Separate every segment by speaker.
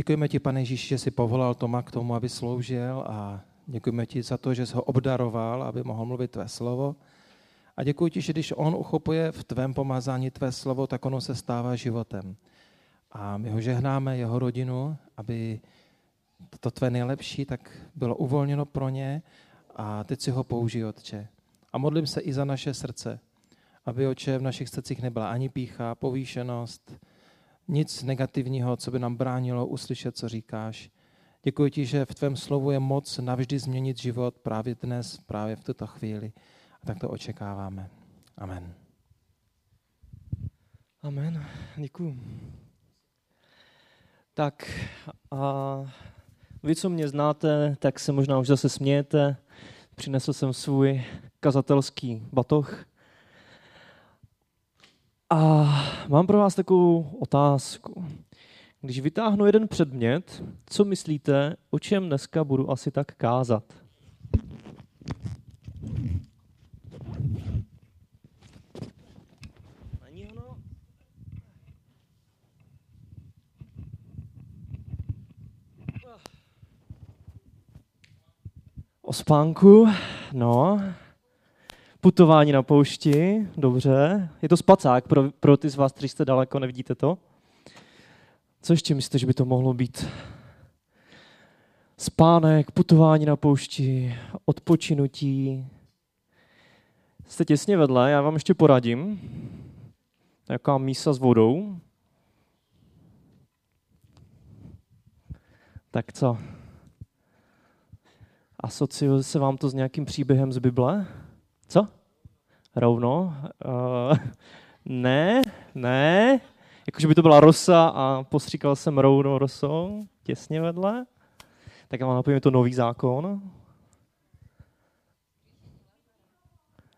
Speaker 1: Děkujeme ti, pane Ježíši, že jsi povolal Toma k tomu, aby sloužil a děkujeme ti za to, že jsi ho obdaroval, aby mohl mluvit tvé slovo. A děkuji ti, že když on uchopuje v tvém pomazání tvé slovo, tak ono se stává životem. A my ho žehnáme, jeho rodinu, aby to tvé nejlepší tak bylo uvolněno pro ně a teď si ho použij, Otče. A modlím se i za naše srdce, aby, Otče, v našich srdcích nebyla ani pícha, povýšenost, nic negativního, co by nám bránilo uslyšet, co říkáš. Děkuji ti, že v tvém slovu je moc navždy změnit život právě dnes, právě v tuto chvíli. A tak to očekáváme. Amen.
Speaker 2: Amen. Děkuji. Tak a vy, co mě znáte, tak se možná už zase smějete. Přinesl jsem svůj kazatelský batoh. A mám pro vás takovou otázku. Když vytáhnu jeden předmět, co myslíte, o čem dneska budu asi tak kázat? O spánku, no. Putování na poušti, dobře. Je to spacák pro, pro ty z vás, kteří jste daleko, nevidíte to? Co ještě myslíte, že by to mohlo být? Spánek, putování na poušti, odpočinutí. Jste těsně vedle, já vám ještě poradím. Jaká mísa s vodou. Tak co? Asociuje se vám to s nějakým příběhem z Bible? Co? Rovno? Uh, ne, ne. Jakože by to byla rosa a postříkal jsem rovnou rosou, těsně vedle. Tak já vám napovím, to nový zákon.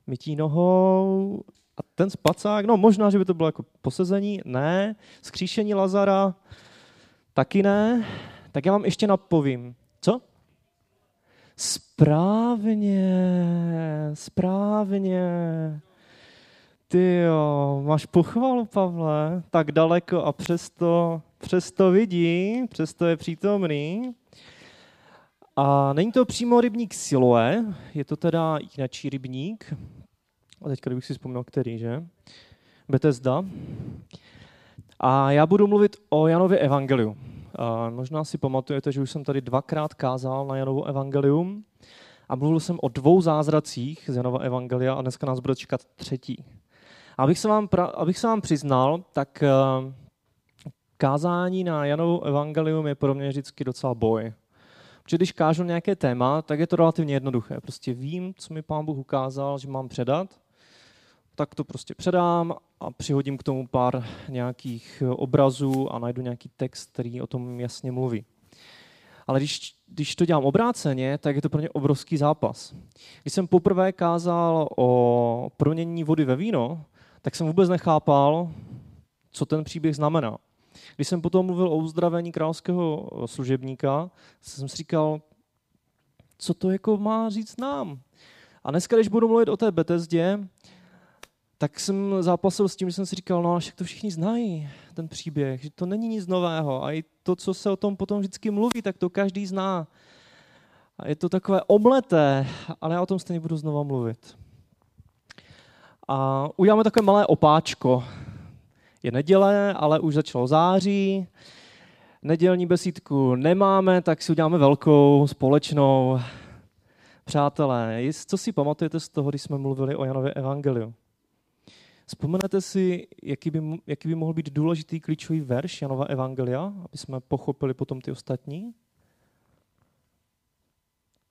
Speaker 2: Mytí nohou a ten spacák, no možná, že by to bylo jako posezení, ne. Skříšení Lazara, taky ne. Tak já vám ještě napovím. Co? Správně, správně. Ty jo, máš pochvalu, Pavle, tak daleko a přesto, přesto vidí, přesto je přítomný. A není to přímo rybník Siloe, je to teda jináčí rybník. A teďka bych si vzpomněl, který, že? Bethesda. A já budu mluvit o Janově evangeliu. Možná si pamatujete, že už jsem tady dvakrát kázal na Janovo evangelium a mluvil jsem o dvou zázracích z Janova evangelia a dneska nás bude čekat třetí. Abych se vám, abych se vám přiznal, tak eh, kázání na Janovo evangelium je pro mě vždycky docela boj. Protože když kážu nějaké téma, tak je to relativně jednoduché. Prostě vím, co mi pán Bůh ukázal, že mám předat, tak to prostě předám a přihodím k tomu pár nějakých obrazů a najdu nějaký text, který o tom jasně mluví. Ale když, když to dělám obráceně, tak je to pro mě obrovský zápas. Když jsem poprvé kázal o proměnění vody ve víno, tak jsem vůbec nechápal, co ten příběh znamená. Když jsem potom mluvil o uzdravení královského služebníka, jsem si říkal, co to jako má říct nám. A dneska, když budu mluvit o té Betezdě, tak jsem zápasil s tím, že jsem si říkal, no však to všichni znají, ten příběh, že to není nic nového. A i to, co se o tom potom vždycky mluví, tak to každý zná. A je to takové omleté, ale já o tom stejně budu znova mluvit. A uděláme takové malé opáčko. Je neděle, ale už začalo září. Nedělní besídku nemáme, tak si uděláme velkou, společnou. Přátelé, co si pamatujete z toho, když jsme mluvili o Janově evangeliu? Vzpomenete si, jaký by, jaký by mohl být důležitý klíčový verš Janova Evangelia, aby jsme pochopili potom ty ostatní?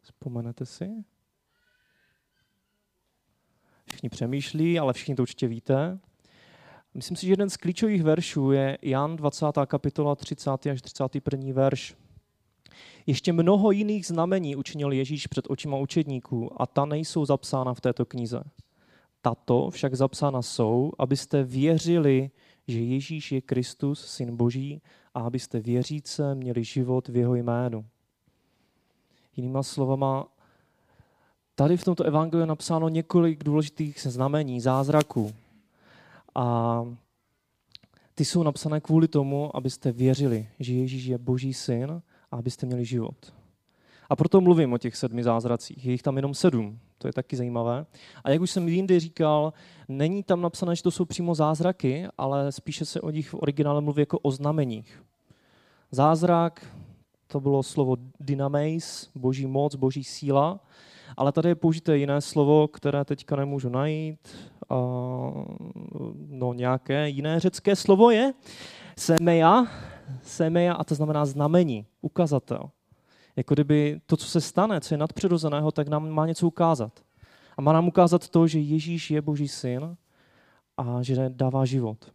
Speaker 2: Vzpomenete si? Všichni přemýšlí, ale všichni to určitě víte. Myslím si, že jeden z klíčových veršů je Jan 20. kapitola 30. až 31. verš. Ještě mnoho jiných znamení učinil Ježíš před očima učedníků a ta nejsou zapsána v této knize. Tato však zapsána jsou, abyste věřili, že Ježíš je Kristus, Syn Boží, a abyste věříce měli život v jeho jménu. Jinýma slovama, tady v tomto evangeliu je napsáno několik důležitých znamení, zázraků. A ty jsou napsané kvůli tomu, abyste věřili, že Ježíš je boží syn a abyste měli život. A proto mluvím o těch sedmi zázracích. Je jich tam jenom sedm. To je taky zajímavé. A jak už jsem jindy říkal, není tam napsané, že to jsou přímo zázraky, ale spíše se o nich v originále mluví jako o znameních. Zázrak, to bylo slovo dynameis, boží moc, boží síla, ale tady je použité jiné slovo, které teďka nemůžu najít. A, no nějaké jiné řecké slovo je semeja, semeja a to znamená znamení, ukazatel. Jako kdyby to, co se stane, co je nadpřirozeného, tak nám má něco ukázat. A má nám ukázat to, že Ježíš je Boží syn a že dává život.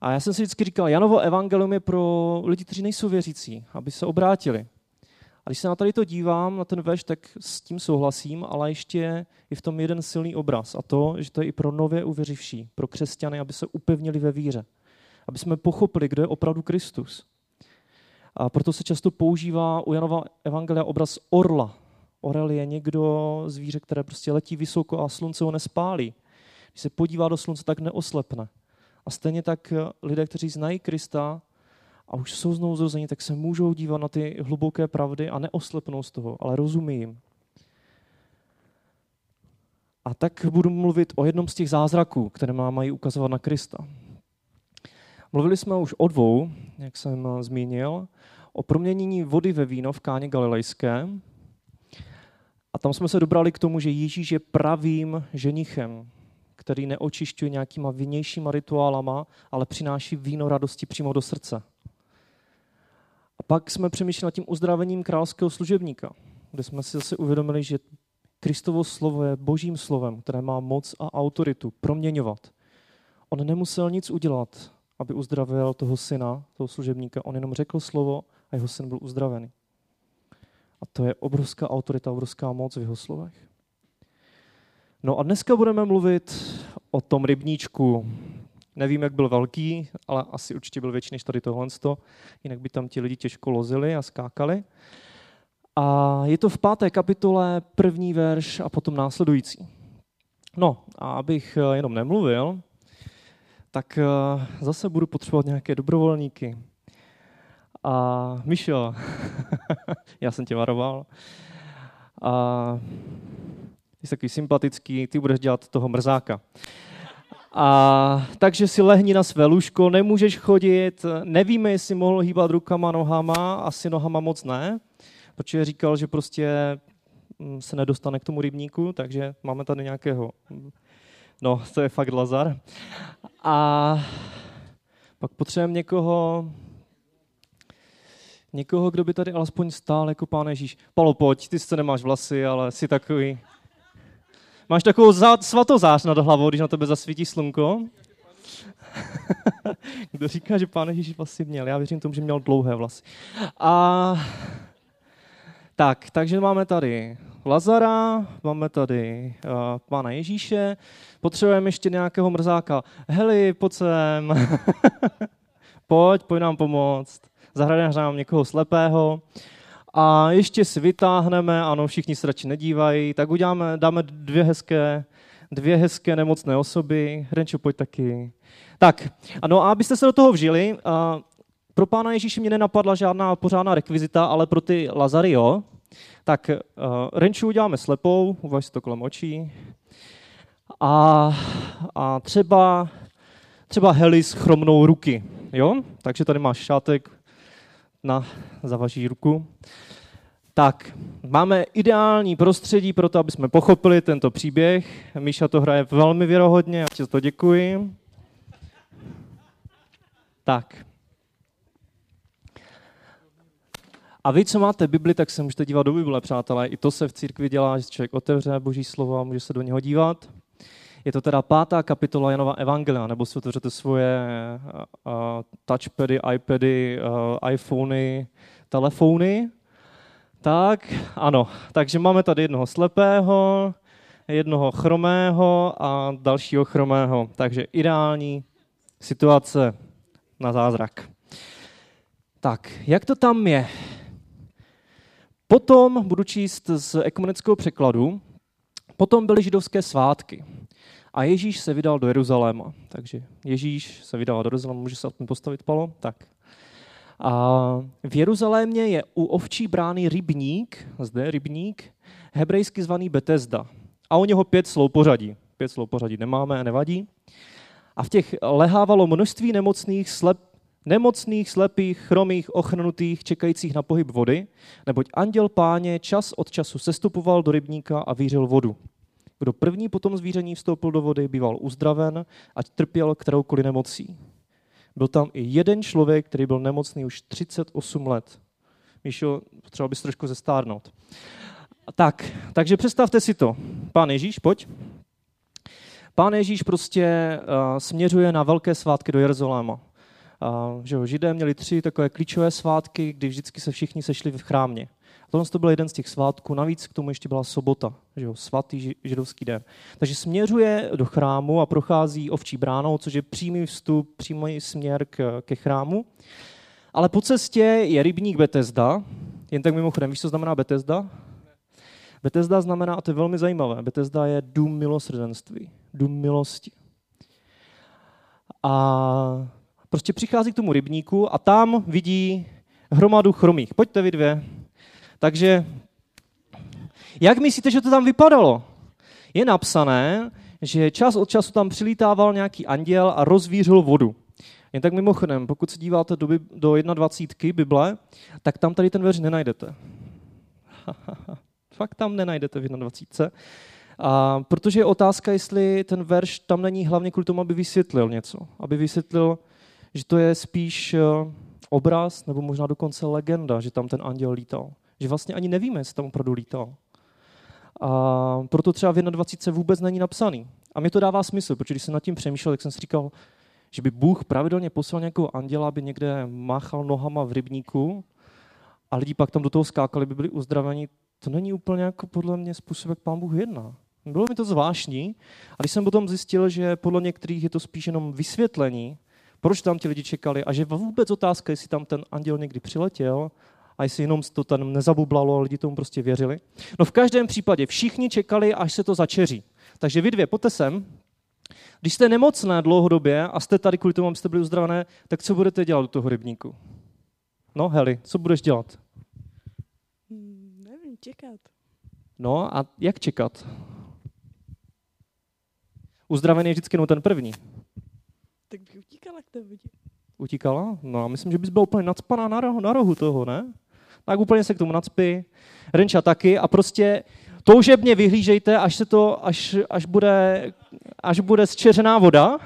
Speaker 2: A já jsem si vždycky říkal, Janovo evangelium je pro lidi, kteří nejsou věřící, aby se obrátili. A když se na tady to dívám, na ten veš, tak s tím souhlasím, ale ještě je v tom jeden silný obraz. A to, že to je i pro nově uvěřivší, pro křesťany, aby se upevnili ve víře. Aby jsme pochopili, kdo je opravdu Kristus. A proto se často používá u Janova Evangelia obraz orla. Orel je někdo, zvíře, které prostě letí vysoko a slunce ho nespálí. Když se podívá do slunce, tak neoslepne. A stejně tak lidé, kteří znají Krista a už jsou znovu zrození, tak se můžou dívat na ty hluboké pravdy a neoslepnou z toho, ale rozumí jim. A tak budu mluvit o jednom z těch zázraků, které má mají ukazovat na Krista. Mluvili jsme už o dvou, jak jsem zmínil, o proměnění vody ve víno v káně galilejské. A tam jsme se dobrali k tomu, že Ježíš je pravým ženichem, který neočišťuje nějakýma vnějšíma rituálama, ale přináší víno radosti přímo do srdce. A pak jsme přemýšleli nad tím uzdravením královského služebníka, kde jsme si zase uvědomili, že Kristovo slovo je božím slovem, které má moc a autoritu proměňovat. On nemusel nic udělat, aby uzdravil toho syna, toho služebníka. On jenom řekl slovo a jeho syn byl uzdravený. A to je obrovská autorita, obrovská moc v jeho slovech. No a dneska budeme mluvit o tom rybníčku. Nevím, jak byl velký, ale asi určitě byl větší než tady tohle. Jinak by tam ti lidi těžko lozili a skákali. A je to v páté kapitole, první verš a potom následující. No a abych jenom nemluvil, tak eh, zase budu potřebovat nějaké dobrovolníky. A Mišo, já jsem tě varoval. A jsi takový sympatický, ty budeš dělat toho mrzáka. A takže si lehni na své lůžko, nemůžeš chodit, nevíme, jestli mohl hýbat rukama, nohama, asi nohama moc ne, protože říkal, že prostě mm, se nedostane k tomu rybníku, takže máme tady nějakého, no to je fakt Lazar. A pak potřebujeme někoho, někoho, kdo by tady alespoň stál jako pán Ježíš. Palo, pojď, ty sice nemáš vlasy, ale jsi takový... Máš takovou zá, svatozář nad hlavou, když na tebe zasvítí slunko. Kdo říká, že pán Ježíš vlasy měl? Já věřím tomu, že měl dlouhé vlasy. A tak, takže máme tady Lazara, máme tady uh, pána Ježíše, potřebujeme ještě nějakého mrzáka. Heli, pojď sem. pojď, pojď nám pomoct. Zahrajeme někoho slepého. A ještě si vytáhneme, ano, všichni se radši nedívají, tak uděláme, dáme dvě hezké, dvě hezké nemocné osoby. Hrenčo, pojď taky. Tak, ano, abyste se do toho vžili, uh, pro pána Ježíše mě nenapadla žádná pořádná rekvizita, ale pro ty Lazary, jo. Tak uh, Renču uděláme slepou, uvaž to kolem očí. A, a třeba, třeba Helis chromnou ruky, jo? Takže tady máš šátek na zavaží ruku. Tak, máme ideální prostředí pro to, aby jsme pochopili tento příběh. Míša to hraje velmi věrohodně, já ti za to děkuji. Tak, A vy, co máte Bibli, tak se můžete dívat do Bible, přátelé. I to se v církvi dělá, že člověk otevře Boží slovo a může se do něho dívat. Je to teda pátá kapitola Janova Evangelia, nebo si otevřete svoje uh, touchpady, iPady, uh, iPhony, telefony. Tak, ano. Takže máme tady jednoho slepého, jednoho chromého a dalšího chromého. Takže ideální situace na zázrak. Tak, jak to tam je? Potom budu číst z ekumenického překladu. Potom byly židovské svátky. A Ježíš se vydal do Jeruzaléma. Takže Ježíš se vydal do Jeruzaléma, může se aspoň postavit, Palo? Tak. A v Jeruzalémě je u ovčí brány rybník, zde rybník, hebrejsky zvaný Betesda. A u něho pět slov pořadí. Pět slov pořadí nemáme, nevadí. A v těch lehávalo množství nemocných, slep, nemocných, slepých, chromých, ochrnutých, čekajících na pohyb vody, neboť anděl páně čas od času sestupoval do rybníka a vířil vodu. Kdo první potom zvíření vstoupil do vody, býval uzdraven, ať trpěl kteroukoliv nemocí. Byl tam i jeden člověk, který byl nemocný už 38 let. Míšo, potřeboval bys trošku zestárnout. Tak, takže představte si to. Pán Ježíš, pojď. Pán Ježíš prostě uh, směřuje na velké svátky do Jeruzaléma. Uh, že jo, židé měli tři takové klíčové svátky, kdy vždycky se všichni sešli v chrámě. Tohle to byl jeden z těch svátků, navíc k tomu ještě byla sobota, že jo, svatý židovský den. Takže směřuje do chrámu a prochází ovčí bránou, což je přímý vstup, přímý směr k, ke chrámu. Ale po cestě je rybník Betesda. Jen tak mimochodem, víš, co znamená Betesda? Betesda znamená, a to je velmi zajímavé, Betesda je dům milosrdenství, dům milosti. A prostě přichází k tomu rybníku a tam vidí hromadu chromých. Pojďte vy dvě. Takže jak myslíte, že to tam vypadalo? Je napsané, že čas od času tam přilítával nějaký anděl a rozvířil vodu. Jen tak mimochodem, pokud se díváte do, do 21. Bible, tak tam tady ten verš nenajdete. Fakt tam nenajdete v 21. A protože je otázka, jestli ten verš tam není hlavně kvůli tomu, aby vysvětlil něco. Aby vysvětlil, že to je spíš eh, obraz nebo možná dokonce legenda, že tam ten anděl lítal. Že vlastně ani nevíme, jestli tam opravdu lítal. A proto třeba v 21. vůbec není napsaný. A mi to dává smysl, protože když jsem nad tím přemýšlel, tak jsem si říkal, že by Bůh pravidelně poslal nějakého anděla, aby někde máchal nohama v rybníku a lidi pak tam do toho skákali, by byli uzdraveni. To není úplně jako podle mě způsob, jak pán Bůh jedná. Bylo mi to zvláštní. A když jsem potom zjistil, že podle některých je to spíš jenom vysvětlení, proč tam ti lidi čekali a že vůbec otázka, jestli tam ten anděl někdy přiletěl a jestli jenom to tam nezabublalo a lidi tomu prostě věřili. No v každém případě všichni čekali, až se to začeří. Takže vy dvě, pojďte sem. Když jste nemocné dlouhodobě a jste tady kvůli tomu, abyste byli uzdravené, tak co budete dělat do toho rybníku? No, Heli, co budeš dělat?
Speaker 3: Nevím, čekat.
Speaker 2: No a jak čekat? Uzdravený je vždycky no ten první.
Speaker 3: Utíkala?
Speaker 2: No a myslím, že bys byla úplně nadspaná na rohu, na rohu toho, ne? Tak úplně se k tomu nadspí. Renča taky a prostě toužebně vyhlížejte, až, se to, až, až, bude, až bude zčeřená voda.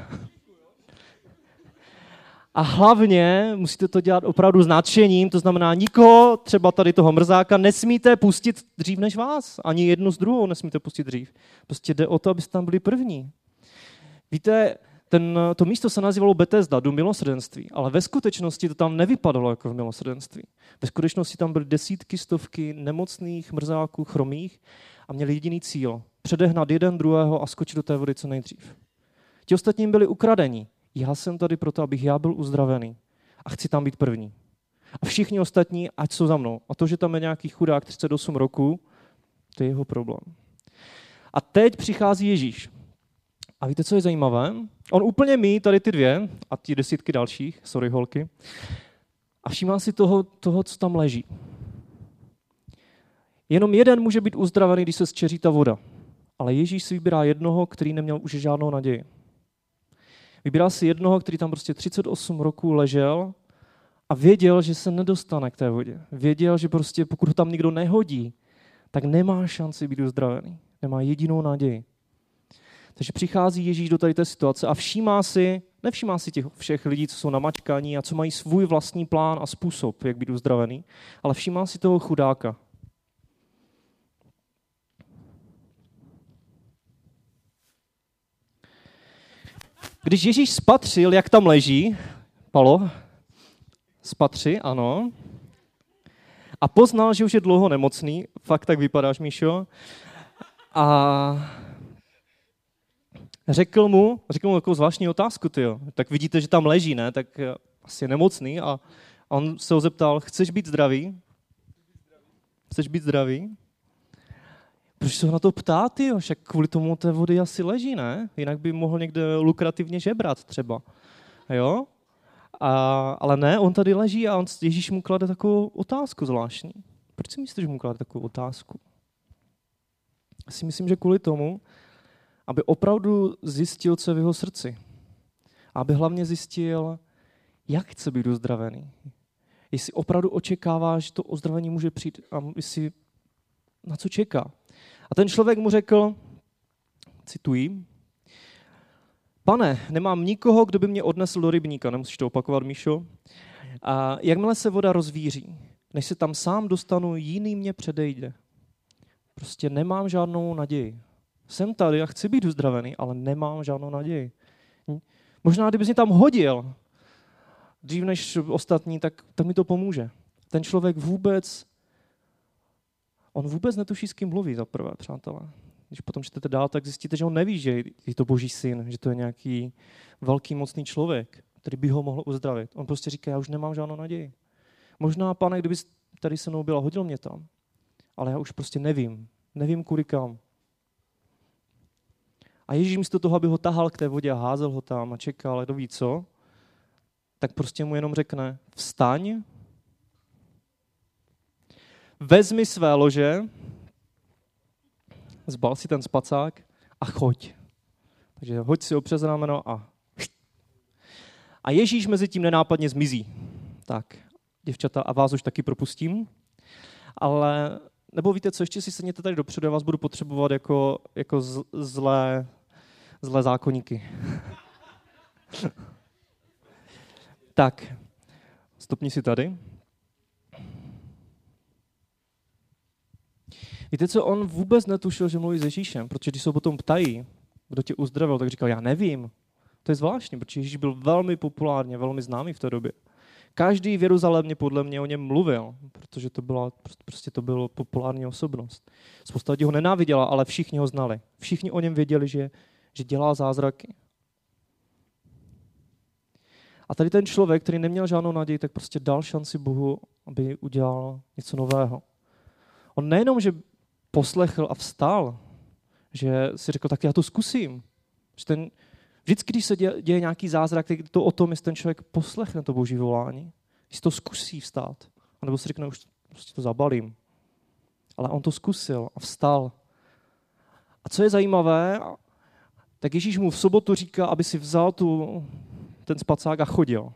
Speaker 2: A hlavně musíte to dělat opravdu s nadšením, to znamená nikoho, třeba tady toho mrzáka, nesmíte pustit dřív než vás. Ani jednu z druhou nesmíte pustit dřív. Prostě jde o to, abyste tam byli první. Víte, ten, to místo se nazývalo Bethesda, dům milosrdenství, ale ve skutečnosti to tam nevypadalo jako v milosrdenství. Ve skutečnosti tam byly desítky, stovky nemocných, mrzáků, chromých a měli jediný cíl. Předehnat jeden druhého a skočit do té vody co nejdřív. Ti ostatní byli ukradení. Já jsem tady proto, abych já byl uzdravený. A chci tam být první. A všichni ostatní, ať jsou za mnou. A to, že tam je nějaký chudák 38 roku, to je jeho problém. A teď přichází Ježíš. A víte, co je zajímavé? On úplně mí tady ty dvě a ty desítky dalších, sorry holky, a všímá si toho, toho, co tam leží. Jenom jeden může být uzdravený, když se zčeří ta voda. Ale Ježíš si vybírá jednoho, který neměl už žádnou naději. Vybírá si jednoho, který tam prostě 38 roků ležel a věděl, že se nedostane k té vodě. Věděl, že prostě pokud ho tam nikdo nehodí, tak nemá šanci být uzdravený. Nemá jedinou naději. Takže přichází Ježíš do tady té situace a všímá si, nevšímá si těch všech lidí, co jsou namačkaní a co mají svůj vlastní plán a způsob, jak být uzdravený, ale všímá si toho chudáka. Když Ježíš spatřil, jak tam leží, Palo, spatři, ano, a poznal, že už je dlouho nemocný, fakt tak vypadáš, Míšo, a řekl mu, řekl mu takovou zvláštní otázku, tyjo. tak vidíte, že tam leží, ne, tak eh, asi je nemocný a on se ho zeptal, chceš být zdravý? Chceš být zdravý? Proč se ho na to ptát, jo? Však kvůli tomu té vody asi leží, ne? Jinak by mohl někde lukrativně žebrat třeba. Jo? A, ale ne, on tady leží a on, Ježíš mu klade takovou otázku zvláštní. Proč si myslíš, že mu klade takovou otázku? Já si myslím, že kvůli tomu, aby opravdu zjistil, co je v jeho srdci. Aby hlavně zjistil, jak chce být uzdravený. Jestli opravdu očekává, že to ozdravení může přijít a jestli na co čeká. A ten člověk mu řekl, cituji, pane, nemám nikoho, kdo by mě odnesl do rybníka, nemusíš to opakovat, Míšo. A jakmile se voda rozvíří, než se tam sám dostanu, jiný mě předejde. Prostě nemám žádnou naději. Jsem tady a chci být uzdravený, ale nemám žádnou naději. Možná, kdyby mě tam hodil, dřív než ostatní, tak, tak mi to pomůže. Ten člověk vůbec, on vůbec netuší, s kým mluví za prvé, přátelé. Když potom čtete dál, tak zjistíte, že on neví, že je to boží syn, že to je nějaký velký, mocný člověk, který by ho mohl uzdravit. On prostě říká, já už nemám žádnou naději. Možná, pane, kdyby tady se mnou byla, hodil mě tam. Ale já už prostě nevím. Nevím, kudy kam. A Ježíš místo toho, aby ho tahal k té vodě a házel ho tam a čekal, kdo ví co, tak prostě mu jenom řekne, vstaň, vezmi své lože, zbal si ten spacák a choď. Takže hoď si ho přes rameno a a Ježíš mezi tím nenápadně zmizí. Tak, děvčata, a vás už taky propustím. Ale, nebo víte co, ještě si sedněte tady dopředu, já vás budu potřebovat jako, jako zlé, zlé zákonníky. Tak, stopni si tady. Víte co, on vůbec netušil, že mluví s Ježíšem, protože když se ho potom ptají, kdo tě uzdravil, tak říkal, já nevím. To je zvláštní, protože Ježíš byl velmi populárně, velmi známý v té době. Každý v Jeruzalémě podle mě o něm mluvil, protože to byla, prostě to byla populární osobnost. Spousta lidí ho nenáviděla, ale všichni ho znali. Všichni o něm věděli, že, že dělá zázraky. A tady ten člověk, který neměl žádnou naději, tak prostě dal šanci Bohu, aby udělal něco nového. On nejenom, že poslechl a vstal, že si řekl, tak já to zkusím. Že ten, vždycky, když se děje, děje nějaký zázrak, tak to o tom, jestli ten člověk poslechne to boží volání. Jestli to zkusí vstát. A nebo si řekne, už prostě to zabalím. Ale on to zkusil a vstal. A co je zajímavé, tak Ježíš mu v sobotu říká, aby si vzal tu ten spacák a chodil.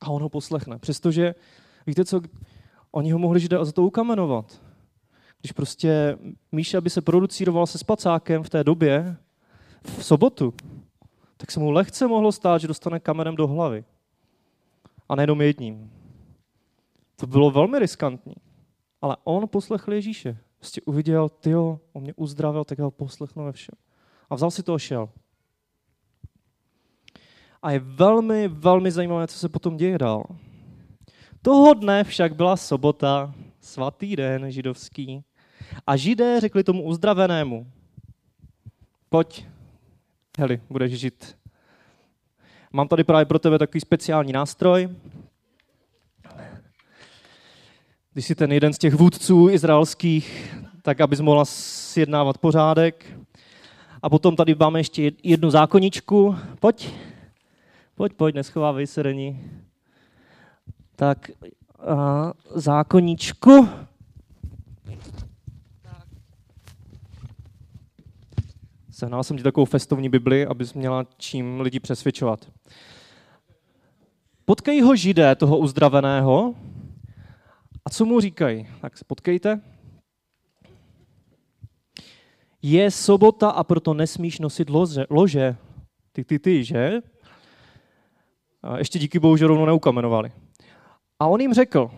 Speaker 2: A on ho poslechne. Přestože, víte co, oni ho mohli za to ukamenovat. Když prostě Míša by se producíroval se spacákem v té době, v sobotu, tak se mu lehce mohlo stát, že dostane kamenem do hlavy. A nejenom jedním. To bylo velmi riskantní. Ale on poslechl Ježíše. Prostě uviděl, ty on mě uzdravil, tak ho poslechnu ve všem. A vzal si to a šel. A je velmi, velmi zajímavé, co se potom děje dál. Toho dne však byla sobota, svatý den židovský. A židé řekli tomu uzdravenému, pojď, heli, budeš žít. Mám tady právě pro tebe takový speciální nástroj. Když jsi ten jeden z těch vůdců izraelských, tak abys mohla sjednávat pořádek. A potom tady máme ještě jednu zákoničku. Pojď. Pojď, pojď, neschovávej se, Reni. Tak, a, zákoníčku. Sehnal jsem ti takovou festovní Bibli, abys měla čím lidi přesvědčovat. Potkej ho židé, toho uzdraveného. A co mu říkají? Tak se potkejte. Je sobota a proto nesmíš nosit lože. lože. Ty, ty, ty, že? A ještě díky bohu, že rovnou neukamenovali. A on jim řekl,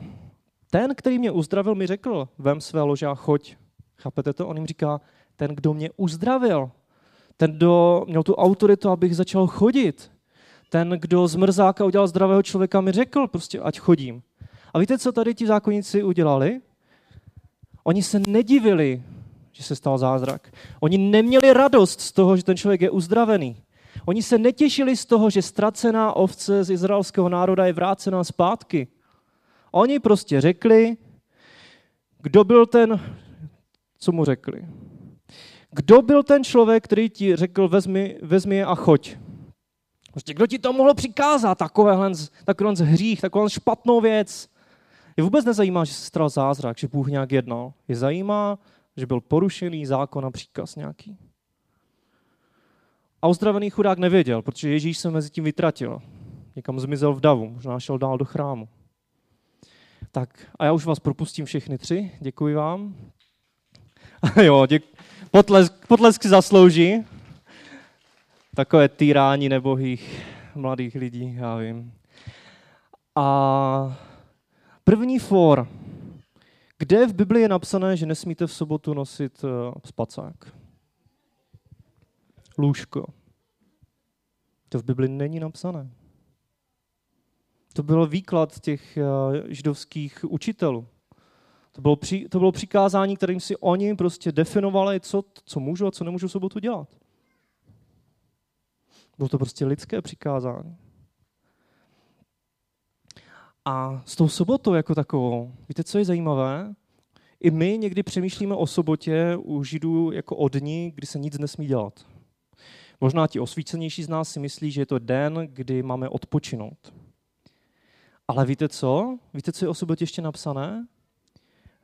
Speaker 2: ten, který mě uzdravil, mi řekl, vem své lože a choď. Chápete to? On jim říká, ten, kdo mě uzdravil, ten, kdo měl tu autoritu, abych začal chodit, ten, kdo z mrzáka udělal zdravého člověka, mi řekl prostě, ať chodím. A víte, co tady ti zákonníci udělali? Oni se nedivili, že se stal zázrak. Oni neměli radost z toho, že ten člověk je uzdravený. Oni se netěšili z toho, že ztracená ovce z izraelského národa je vrácená zpátky. Oni prostě řekli, kdo byl ten, co mu řekli. Kdo byl ten člověk, který ti řekl, vezmi, vezmi je a choď? Prostě kdo ti to mohl přikázat, takovéhle, takovéhle hřích, takovou špatnou věc? Je vůbec nezajímá, že se stal zázrak, že Bůh nějak jednal. Je zajímá, že byl porušený zákon a příkaz nějaký. A uzdravený chudák nevěděl, protože Ježíš se mezi tím vytratil. Někam zmizel v davu, možná šel dál do chrámu. Tak a já už vás propustím všechny tři, děkuji vám. jo, děk... potlesk, potlesky zaslouží. Takové týrání nebohých mladých lidí, já vím. A první for. Kde v Biblii je napsané, že nesmíte v sobotu nosit uh, spacák? Lůžko. To v Bibli není napsané. To byl výklad těch uh, židovských učitelů. To bylo, při, to bylo přikázání, kterým si oni prostě definovali, co, co můžu a co nemůžu v sobotu dělat. Bylo to prostě lidské přikázání. A s tou sobotou jako takovou, víte, co je zajímavé? I my někdy přemýšlíme o sobotě u Židů jako o dni, kdy se nic nesmí dělat. Možná ti osvícenější z nás si myslí, že je to den, kdy máme odpočinout. Ale víte co? Víte, co je o sobotě ještě napsané?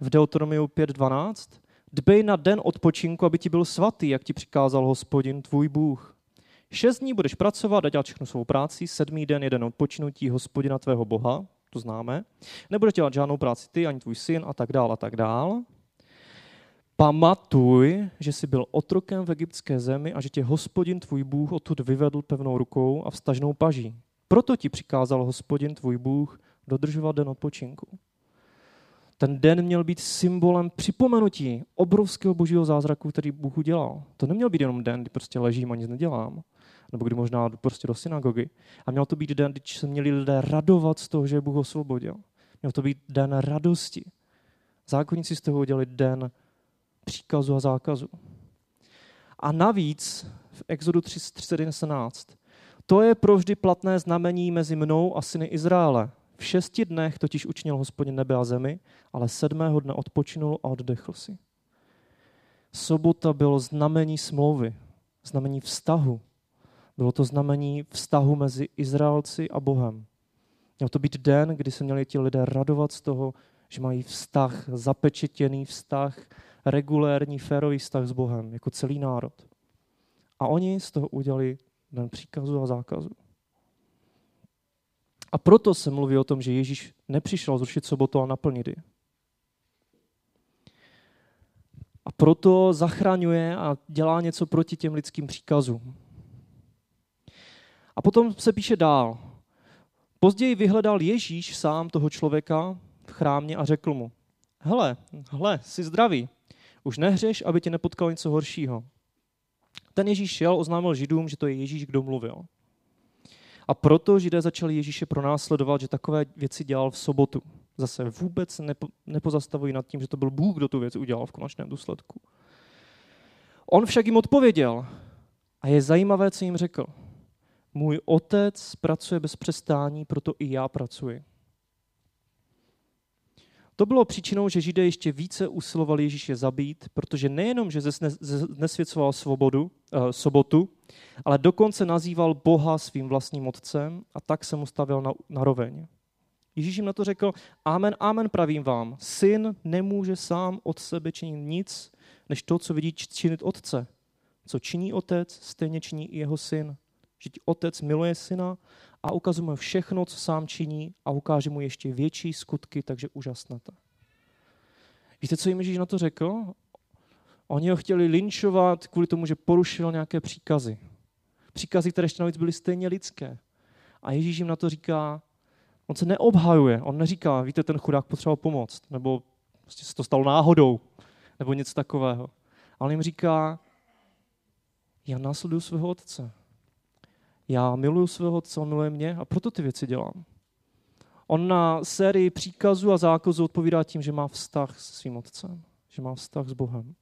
Speaker 2: V Deuteronomiu 5.12. Dbej na den odpočinku, aby ti byl svatý, jak ti přikázal hospodin tvůj Bůh. Šest dní budeš pracovat a dělat všechno svou práci, sedmý den jeden odpočinutí hospodina tvého Boha, to známe. Nebudeš dělat žádnou práci ty, ani tvůj syn a tak dál a tak dál. Pamatuj, že jsi byl otrokem v egyptské zemi a že tě hospodin tvůj Bůh odtud vyvedl pevnou rukou a vstažnou paží. Proto ti přikázal hospodin tvůj Bůh dodržovat den odpočinku. Ten den měl být symbolem připomenutí obrovského božího zázraku, který Bůh udělal. To neměl být jenom den, kdy prostě ležím a nic nedělám, nebo kdy možná prostě do synagogy. A měl to být den, kdy se měli lidé radovat z toho, že je Bůh osvobodil. Měl to být den radosti. Zákonníci z toho udělali den příkazu a zákazu. A navíc v Exodu 3.17 to je provždy platné znamení mezi mnou a syny Izraele. V šesti dnech totiž učinil hospodin nebe a zemi, ale sedmého dne odpočinul a oddechl si. Sobota bylo znamení smlouvy, znamení vztahu. Bylo to znamení vztahu mezi Izraelci a Bohem. Měl to být den, kdy se měli ti lidé radovat z toho, že mají vztah, zapečetěný vztah, regulérní, férový vztah s Bohem, jako celý národ. A oni z toho udělali den příkazu a zákazu. A proto se mluví o tom, že Ježíš nepřišel zrušit sobotu, a naplnit ji. A proto zachraňuje a dělá něco proti těm lidským příkazům. A potom se píše dál. Později vyhledal Ježíš sám toho člověka v chrámě a řekl mu, hele, hele, jsi zdravý, už nehřeš, aby tě nepotkal něco horšího. Ten Ježíš šel, oznámil Židům, že to je Ježíš, kdo mluvil. A proto Židé začali Ježíše pronásledovat, že takové věci dělal v sobotu. Zase vůbec nepo, nepozastavují nad tím, že to byl Bůh, kdo tu věc udělal v konečném důsledku. On však jim odpověděl a je zajímavé, co jim řekl. Můj otec pracuje bez přestání, proto i já pracuji. To bylo příčinou, že Židé ještě více usilovali Ježíše zabít, protože nejenom, že znesvěcoval svobodu, uh, sobotu, ale dokonce nazýval Boha svým vlastním otcem a tak se mu stavil na, na roveň. Ježíš jim na to řekl, amen, amen pravím vám, syn nemůže sám od sebe činit nic, než to, co vidí činit otce. Co činí otec, stejně činí i jeho syn. Že otec miluje syna a ukazuje mu všechno, co sám činí a ukáže mu ještě větší skutky, takže úžasnete. Víte, co jim Ježíš na to řekl? Oni ho chtěli linčovat kvůli tomu, že porušil nějaké příkazy. Příkazy, které ještě navíc byly stejně lidské. A Ježíš jim na to říká, on se neobhajuje, on neříká, víte, ten chudák potřeboval pomoct, nebo prostě se to stalo náhodou, nebo něco takového. Ale jim říká, já následuju svého otce. Já miluju svého otce, on miluje mě a proto ty věci dělám. On na sérii příkazů a zákazů odpovídá tím, že má vztah s svým otcem, že má vztah s Bohem.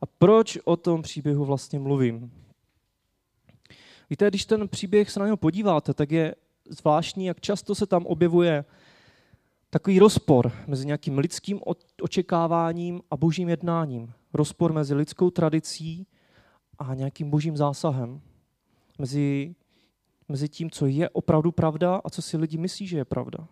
Speaker 2: A proč o tom příběhu vlastně mluvím? Víte, když ten příběh se na něho podíváte, tak je zvláštní, jak často se tam objevuje takový rozpor mezi nějakým lidským očekáváním a božím jednáním. Rozpor mezi lidskou tradicí a nějakým božím zásahem. Mezi, mezi tím, co je opravdu pravda a co si lidi myslí, že je pravda.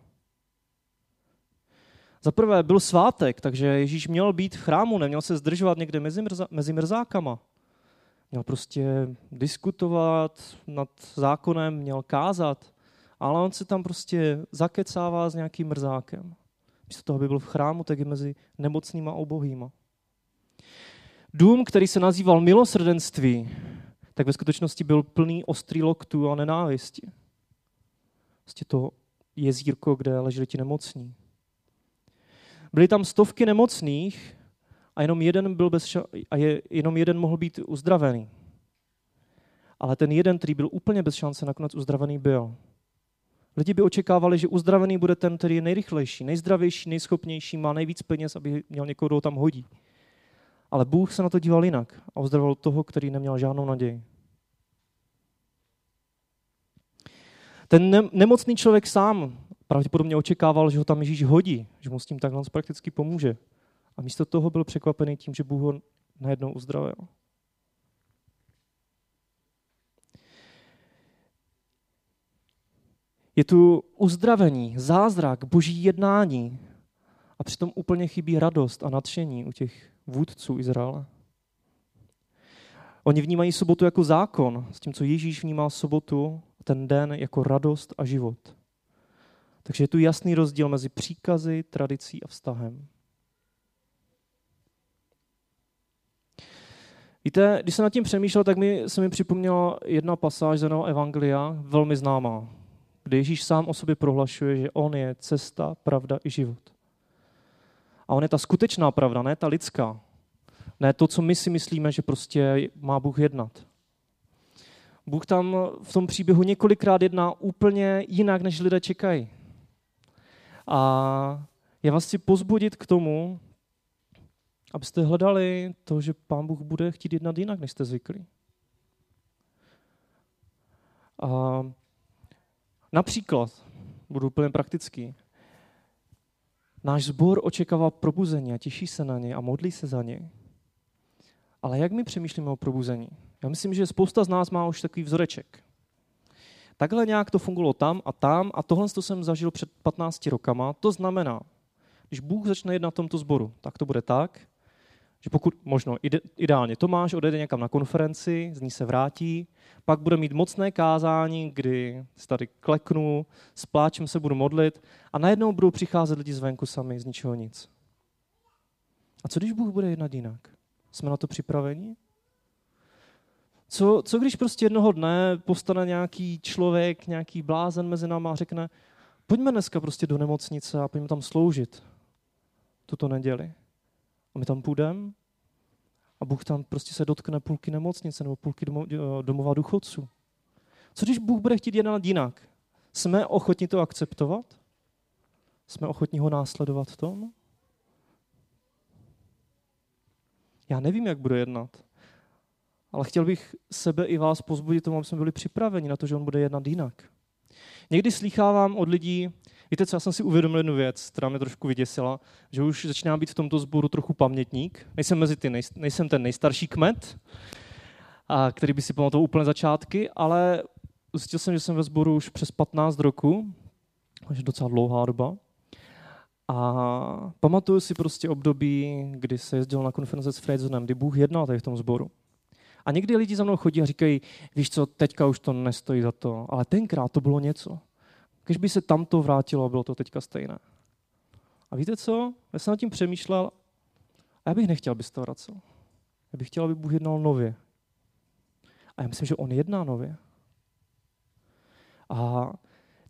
Speaker 2: Za prvé byl svátek, takže Ježíš měl být v chrámu, neměl se zdržovat někde mezi, mrza, mezi mrzákama. Měl prostě diskutovat nad zákonem, měl kázat, ale on se tam prostě zakecává s nějakým mrzákem. Místo toho, aby byl v chrámu, tak je mezi nemocnýma a ubohýma. Dům, který se nazýval milosrdenství, tak ve skutečnosti byl plný ostrý loktů a nenávisti. Prostě to jezírko, kde leželi ti nemocní. Byly tam stovky nemocných a jenom jeden, byl bez ša- a je, jenom jeden mohl být uzdravený. Ale ten jeden, který byl úplně bez šance, nakonec uzdravený byl. Lidi by očekávali, že uzdravený bude ten, který je nejrychlejší, nejzdravější, nejschopnější, má nejvíc peněz, aby měl někoho, kdo tam hodí. Ale Bůh se na to díval jinak a uzdravoval toho, který neměl žádnou naději. Ten nemocný člověk sám pravděpodobně očekával, že ho tam Ježíš hodí, že mu s tím takhle prakticky pomůže. A místo toho byl překvapený tím, že Bůh ho najednou uzdravil. Je tu uzdravení, zázrak, boží jednání a přitom úplně chybí radost a nadšení u těch vůdců Izraele. Oni vnímají sobotu jako zákon, s tím, co Ježíš vnímal sobotu, ten den jako radost a život. Takže je tu jasný rozdíl mezi příkazy, tradicí a vztahem. Víte, když jsem nad tím přemýšlel, tak mi, se mi připomněla jedna pasáž z Evangelia, velmi známá, kde Ježíš sám o sobě prohlašuje, že on je cesta, pravda i život. A on je ta skutečná pravda, ne ta lidská. Ne to, co my si myslíme, že prostě má Bůh jednat. Bůh tam v tom příběhu několikrát jedná úplně jinak, než lidé čekají. A já vás chci pozbudit k tomu, abyste hledali to, že Pán Bůh bude chtít jednat jinak, než jste zvyklí. A například, budu úplně praktický, náš sbor očekává probuzení a těší se na ně a modlí se za ně. Ale jak my přemýšlíme o probuzení? Já myslím, že spousta z nás má už takový vzoreček. Takhle nějak to fungovalo tam a tam a tohle to jsem zažil před 15 rokama. To znamená, když Bůh začne jednat na tomto sboru, tak to bude tak, že pokud možno ide, ideálně Tomáš odejde někam na konferenci, z ní se vrátí, pak bude mít mocné kázání, kdy se tady kleknu, s pláčem se budu modlit a najednou budou přicházet lidi zvenku sami, z ničeho nic. A co když Bůh bude jednat jinak? Jsme na to připraveni? Co, co když prostě jednoho dne postane nějaký člověk, nějaký blázen mezi náma a řekne, pojďme dneska prostě do nemocnice a pojďme tam sloužit tuto neděli. A my tam půjdeme a Bůh tam prostě se dotkne půlky nemocnice nebo půlky domova důchodců. Co když Bůh bude chtít jednat jinak? Jsme ochotni to akceptovat? Jsme ochotni ho následovat v tom? Já nevím, jak bude jednat. Ale chtěl bych sebe i vás pozbudit tomu, aby jsme byli připraveni na to, že on bude jednat jinak. Někdy slýchávám od lidí, víte co, já jsem si uvědomil jednu věc, která mě trošku vyděsila, že už začíná být v tomto sboru trochu pamětník. Nejsem mezi ty, nejsem ten nejstarší kmet, a který by si pamatoval úplně začátky, ale zjistil jsem, že jsem ve sboru už přes 15 roku, až docela dlouhá doba. A pamatuju si prostě období, kdy se jezdil na konference s Fredzonem, kdy Bůh jednal tady v tom sboru. A někdy lidi za mnou chodí a říkají, víš co, teďka už to nestojí za to, ale tenkrát to bylo něco. Když by se tamto vrátilo, bylo to teďka stejné. A víte co? Já jsem nad tím přemýšlel a já bych nechtěl, aby se to vracel. Já bych chtěl, aby Bůh jednal nově. A já myslím, že On jedná nově. A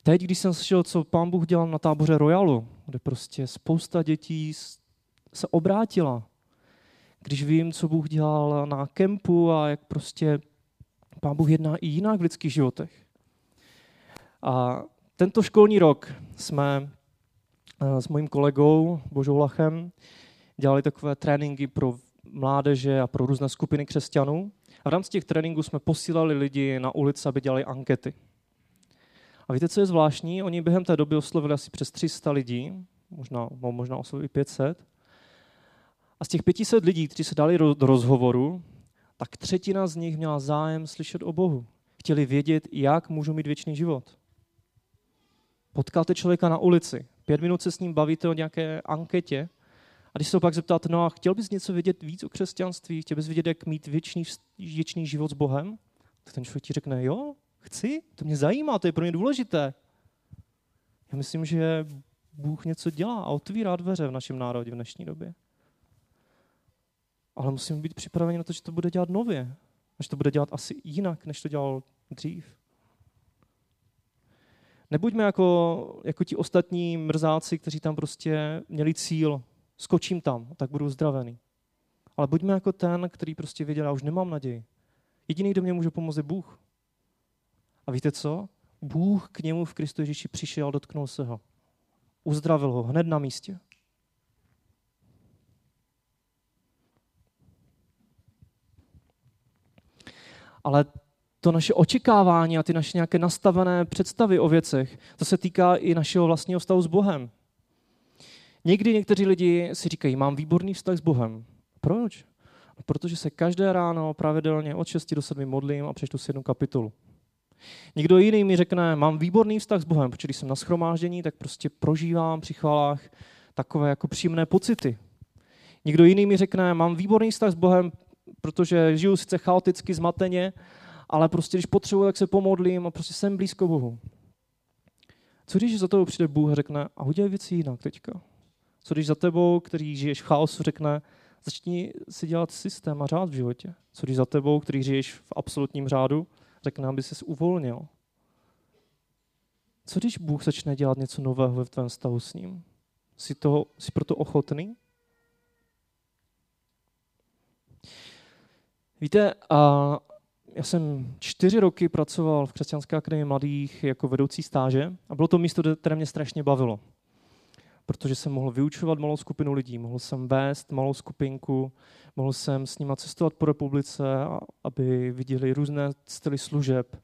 Speaker 2: teď, když jsem slyšel, co pán Bůh dělal na táboře Royalu, kde prostě spousta dětí se obrátila když vím, co Bůh dělal na kempu a jak prostě Pán Bůh jedná i jinak v lidských životech. A tento školní rok jsme eh, s mojím kolegou Božou Lachem dělali takové tréninky pro mládeže a pro různé skupiny křesťanů. A v rámci těch tréninků jsme posílali lidi na ulici, aby dělali ankety. A víte, co je zvláštní? Oni během té doby oslovili asi přes 300 lidí možná, možná oslovil i 500. A z těch 500 lidí, kteří se dali do rozhovoru, tak třetina z nich měla zájem slyšet o Bohu. Chtěli vědět, jak můžou mít věčný život. Potkáte člověka na ulici, pět minut se s ním bavíte o nějaké anketě a když se ho pak zeptáte, no a chtěl bys něco vědět víc o křesťanství, chtěl bys vědět, jak mít věčný, věčný život s Bohem, tak ten člověk ti řekne, jo, chci, to mě zajímá, to je pro mě důležité. Já myslím, že Bůh něco dělá a otvírá dveře v našem národě v dnešní době. Ale musíme být připraveni na to, že to bude dělat nově. A že to bude dělat asi jinak, než to dělal dřív. Nebuďme jako, jako ti ostatní mrzáci, kteří tam prostě měli cíl, skočím tam, tak budu zdravený. Ale buďme jako ten, který prostě věděl, já už nemám naději. Jediný, kdo mě může pomoct, je Bůh. A víte co? Bůh k němu v Kristu Ježíši přišel, dotknul se ho. Uzdravil ho hned na místě. Ale to naše očekávání a ty naše nějaké nastavené představy o věcech, to se týká i našeho vlastního vztahu s Bohem. Někdy někteří lidi si říkají, mám výborný vztah s Bohem. Proč? No, protože se každé ráno pravidelně od 6 do 7 modlím a přečtu si jednu kapitolu. Někdo jiný mi řekne, mám výborný vztah s Bohem, protože když jsem na schromáždění, tak prostě prožívám při chvalách takové jako příjemné pocity. Někdo jiný mi řekne, mám výborný vztah s Bohem, protože žiju sice chaoticky, zmateně, ale prostě když potřebuji, tak se pomodlím a prostě jsem blízko Bohu. Co když za tebou přijde Bůh a řekne, a udělej věci jinak teďka? Co když za tebou, který žiješ v chaosu, řekne, začni si dělat systém a řád v životě? Co když za tebou, který žiješ v absolutním řádu, řekne, aby se uvolnil? Co když Bůh začne dělat něco nového v tvém stavu s ním? Jsi, toho, jsi proto ochotný? Víte, a já jsem čtyři roky pracoval v Křesťanské akademii mladých jako vedoucí stáže a bylo to místo, které mě strašně bavilo. Protože jsem mohl vyučovat malou skupinu lidí, mohl jsem vést malou skupinku, mohl jsem s nimi cestovat po republice, aby viděli různé styly služeb.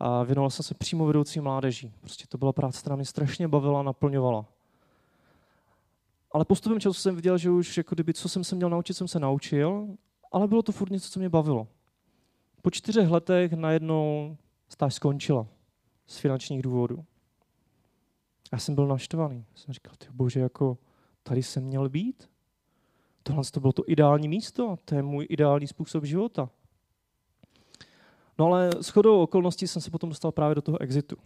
Speaker 2: A věnoval jsem se přímo vedoucí mládeží. Prostě to byla práce, která mě strašně bavila a naplňovala. Ale postupem času jsem viděl, že už jako kdyby, co jsem se měl naučit, jsem se naučil, ale bylo to furt něco, co mě bavilo. Po čtyřech letech najednou stáž skončila z finančních důvodů. Já jsem byl naštvaný. Jsem říkal, ty bože, jako tady jsem měl být? Tohle to bylo to ideální místo, to je můj ideální způsob života. No ale s chodou okolností jsem se potom dostal právě do toho exitu.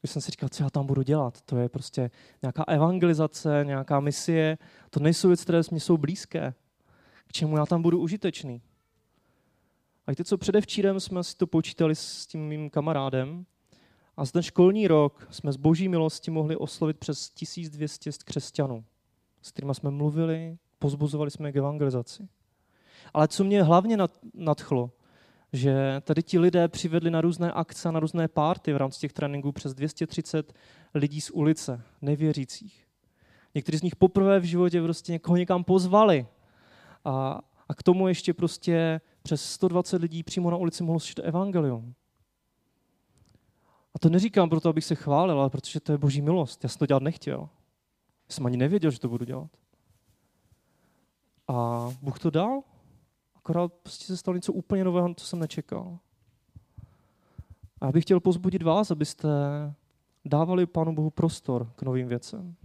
Speaker 2: Když jsem si říkal, co já tam budu dělat. To je prostě nějaká evangelizace, nějaká misie. To nejsou věci, které mi jsou blízké. K čemu já tam budu užitečný. Víte co, předevčírem jsme si to počítali s tím mým kamarádem a za ten školní rok jsme z boží milosti mohli oslovit přes 1200 křesťanů, s kterými jsme mluvili, pozbuzovali jsme k evangelizaci. Ale co mě hlavně nadchlo, že tady ti lidé přivedli na různé akce, na různé párty v rámci těch tréninků přes 230 lidí z ulice, nevěřících. Někteří z nich poprvé v životě prostě někoho někam pozvali. A, a k tomu ještě prostě přes 120 lidí přímo na ulici mohlo slyšet evangelium. A to neříkám proto, abych se chválil, ale protože to je boží milost. Já jsem to dělat nechtěl. Já jsem ani nevěděl, že to budu dělat. A Bůh to dal, akorát prostě se stalo něco úplně nového, co jsem nečekal. A já bych chtěl pozbudit vás, abyste dávali Pánu Bohu prostor k novým věcem.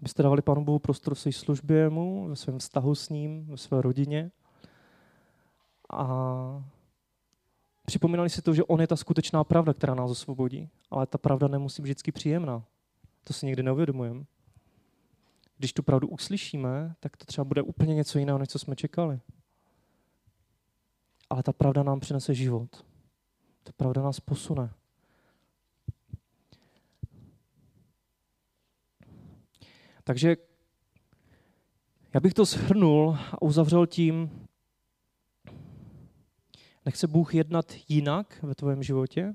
Speaker 2: Abyste dávali Pánu Bohu prostor v své službě mu, ve svém vztahu s ním, ve své rodině. A připomínali si to, že on je ta skutečná pravda, která nás osvobodí. Ale ta pravda nemusí být vždycky příjemná. To si někdy neuvědomujeme. Když tu pravdu uslyšíme, tak to třeba bude úplně něco jiného, než co jsme čekali. Ale ta pravda nám přinese život. Ta pravda nás posune. Takže já bych to shrnul a uzavřel tím, nechce Bůh jednat jinak ve tvém životě?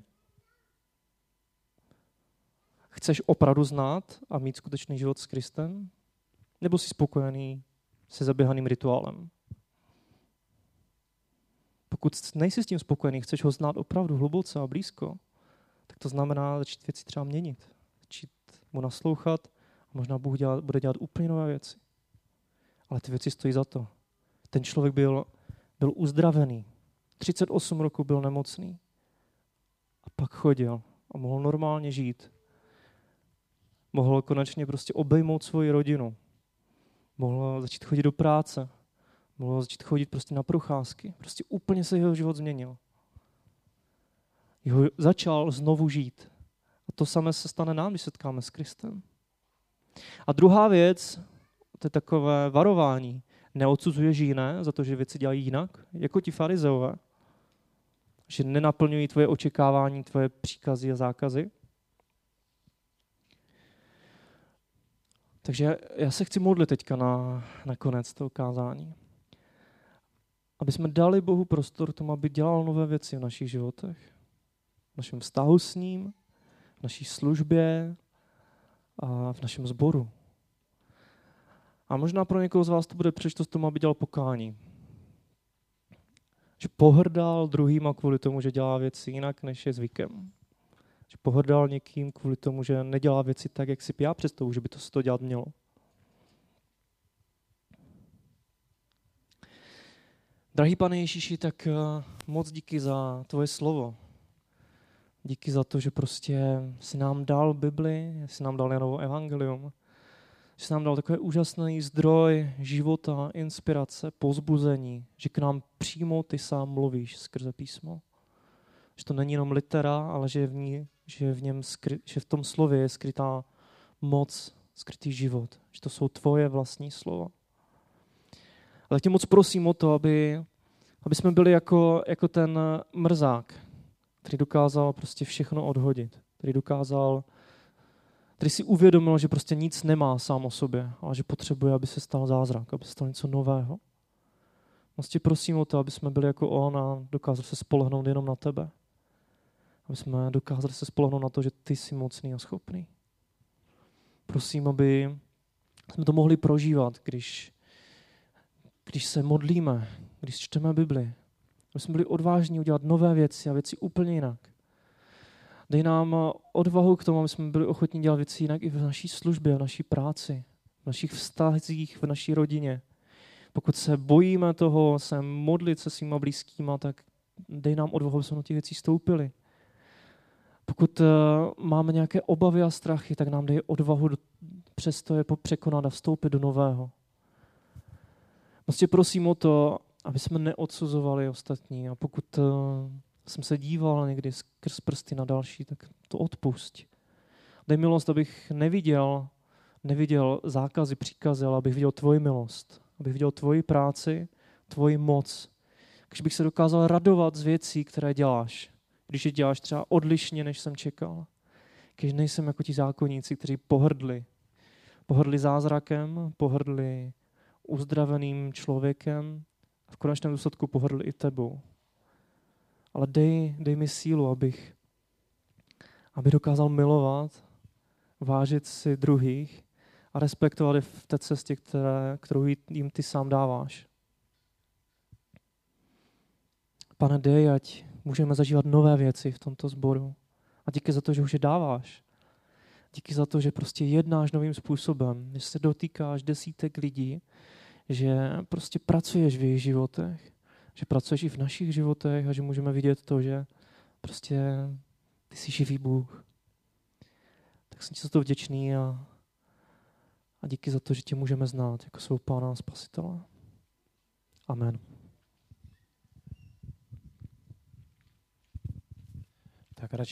Speaker 2: Chceš opravdu znát a mít skutečný život s Kristem? Nebo jsi spokojený se zaběhaným rituálem? Pokud nejsi s tím spokojený, chceš ho znát opravdu hluboce a blízko, tak to znamená začít věci třeba měnit. Začít mu naslouchat možná Bůh dělat, bude dělat úplně nové věci. Ale ty věci stojí za to. Ten člověk byl, byl uzdravený. 38 roku byl nemocný. A pak chodil a mohl normálně žít. Mohl konečně prostě obejmout svoji rodinu. Mohl začít chodit do práce. Mohl začít chodit prostě na procházky. Prostě úplně se jeho život změnil. Jeho začal znovu žít. A to samé se stane nám, když setkáme s Kristem. A druhá věc, to je takové varování. Neodsuzuješ jiné za to, že věci dělají jinak, jako ti farizeové. Že nenaplňují tvoje očekávání, tvoje příkazy a zákazy. Takže já se chci modlit teďka na, na konec toho kázání. Aby jsme dali Bohu prostor tomu, aby dělal nové věci v našich životech. V našem vztahu s ním, v naší službě v našem sboru. A možná pro někoho z vás to bude příležitost tomu, aby dělal pokání. Že pohrdal druhýma kvůli tomu, že dělá věci jinak, než je zvykem. Že pohrdal někým kvůli tomu, že nedělá věci tak, jak si já představu, že by to se to dělat mělo. Drahý pane Ježíši, tak eh, moc díky za tvoje slovo. Díky za to, že prostě si nám dal Bibli, si nám dal Janovo evangelium, že jsi nám dal takový úžasný zdroj života, inspirace, pozbuzení, že k nám přímo ty sám mluvíš skrze písmo. Že to není jenom litera, ale že, v, ní, že, v, něm skry, že v tom slově je skrytá moc, skrytý život. Že to jsou tvoje vlastní slova. Ale tě moc prosím o to, aby, aby jsme byli jako, jako ten mrzák, který dokázal prostě všechno odhodit. Který dokázal který si uvědomil, že prostě nic nemá sám o sobě, ale že potřebuje, aby se stal zázrak, aby se stalo něco nového. Vlastně prosím o to, aby jsme byli jako on a dokázali se spolehnout jenom na tebe. Aby jsme dokázali se spolehnout na to, že ty jsi mocný a schopný. Prosím, aby jsme to mohli prožívat, když, když se modlíme, když čteme Bibli. Aby jsme byli odvážní udělat nové věci a věci úplně jinak. Dej nám eh, odvahu k tomu, aby jsme byli ochotní dělat věci jinak i v naší službě, v naší práci, v našich vztazích, v naší rodině. Pokud se bojíme toho, se modlit se svýma blízkýma, tak dej nám odvahu, aby jsme na těch věcí stoupili. Pokud uh, máme nějaké obavy a strachy, tak nám dej odvahu do, přesto je překonat a vstoupit do nového. Prostě prosím o to, aby jsme neodsuzovali ostatní. A pokud uh, jsem se díval někdy skrz prsty na další, tak to odpust. Dej milost, abych neviděl, neviděl zákazy, příkazy, ale abych viděl tvoji milost. Abych viděl tvoji práci, tvoji moc. Když bych se dokázal radovat z věcí, které děláš. Když je děláš třeba odlišně, než jsem čekal. Když nejsem jako ti zákonníci, kteří pohrdli. Pohrdli zázrakem, pohrdli uzdraveným člověkem v konečném důsledku pohrdli i tebou ale dej, dej mi sílu, abych, aby dokázal milovat, vážit si druhých a respektovat je v té cestě, které, kterou jim ty sám dáváš. Pane, dej, ať můžeme zažívat nové věci v tomto sboru. A díky za to, že už je dáváš. Díky za to, že prostě jednáš novým způsobem, že se dotýkáš desítek lidí, že prostě pracuješ v jejich životech že pracuješ i v našich životech a že můžeme vidět to, že prostě ty jsi živý Bůh. Tak jsem ti za to vděčný a, a díky za to, že tě můžeme znát jako svou pána a spasitele. Amen.
Speaker 1: Tak radši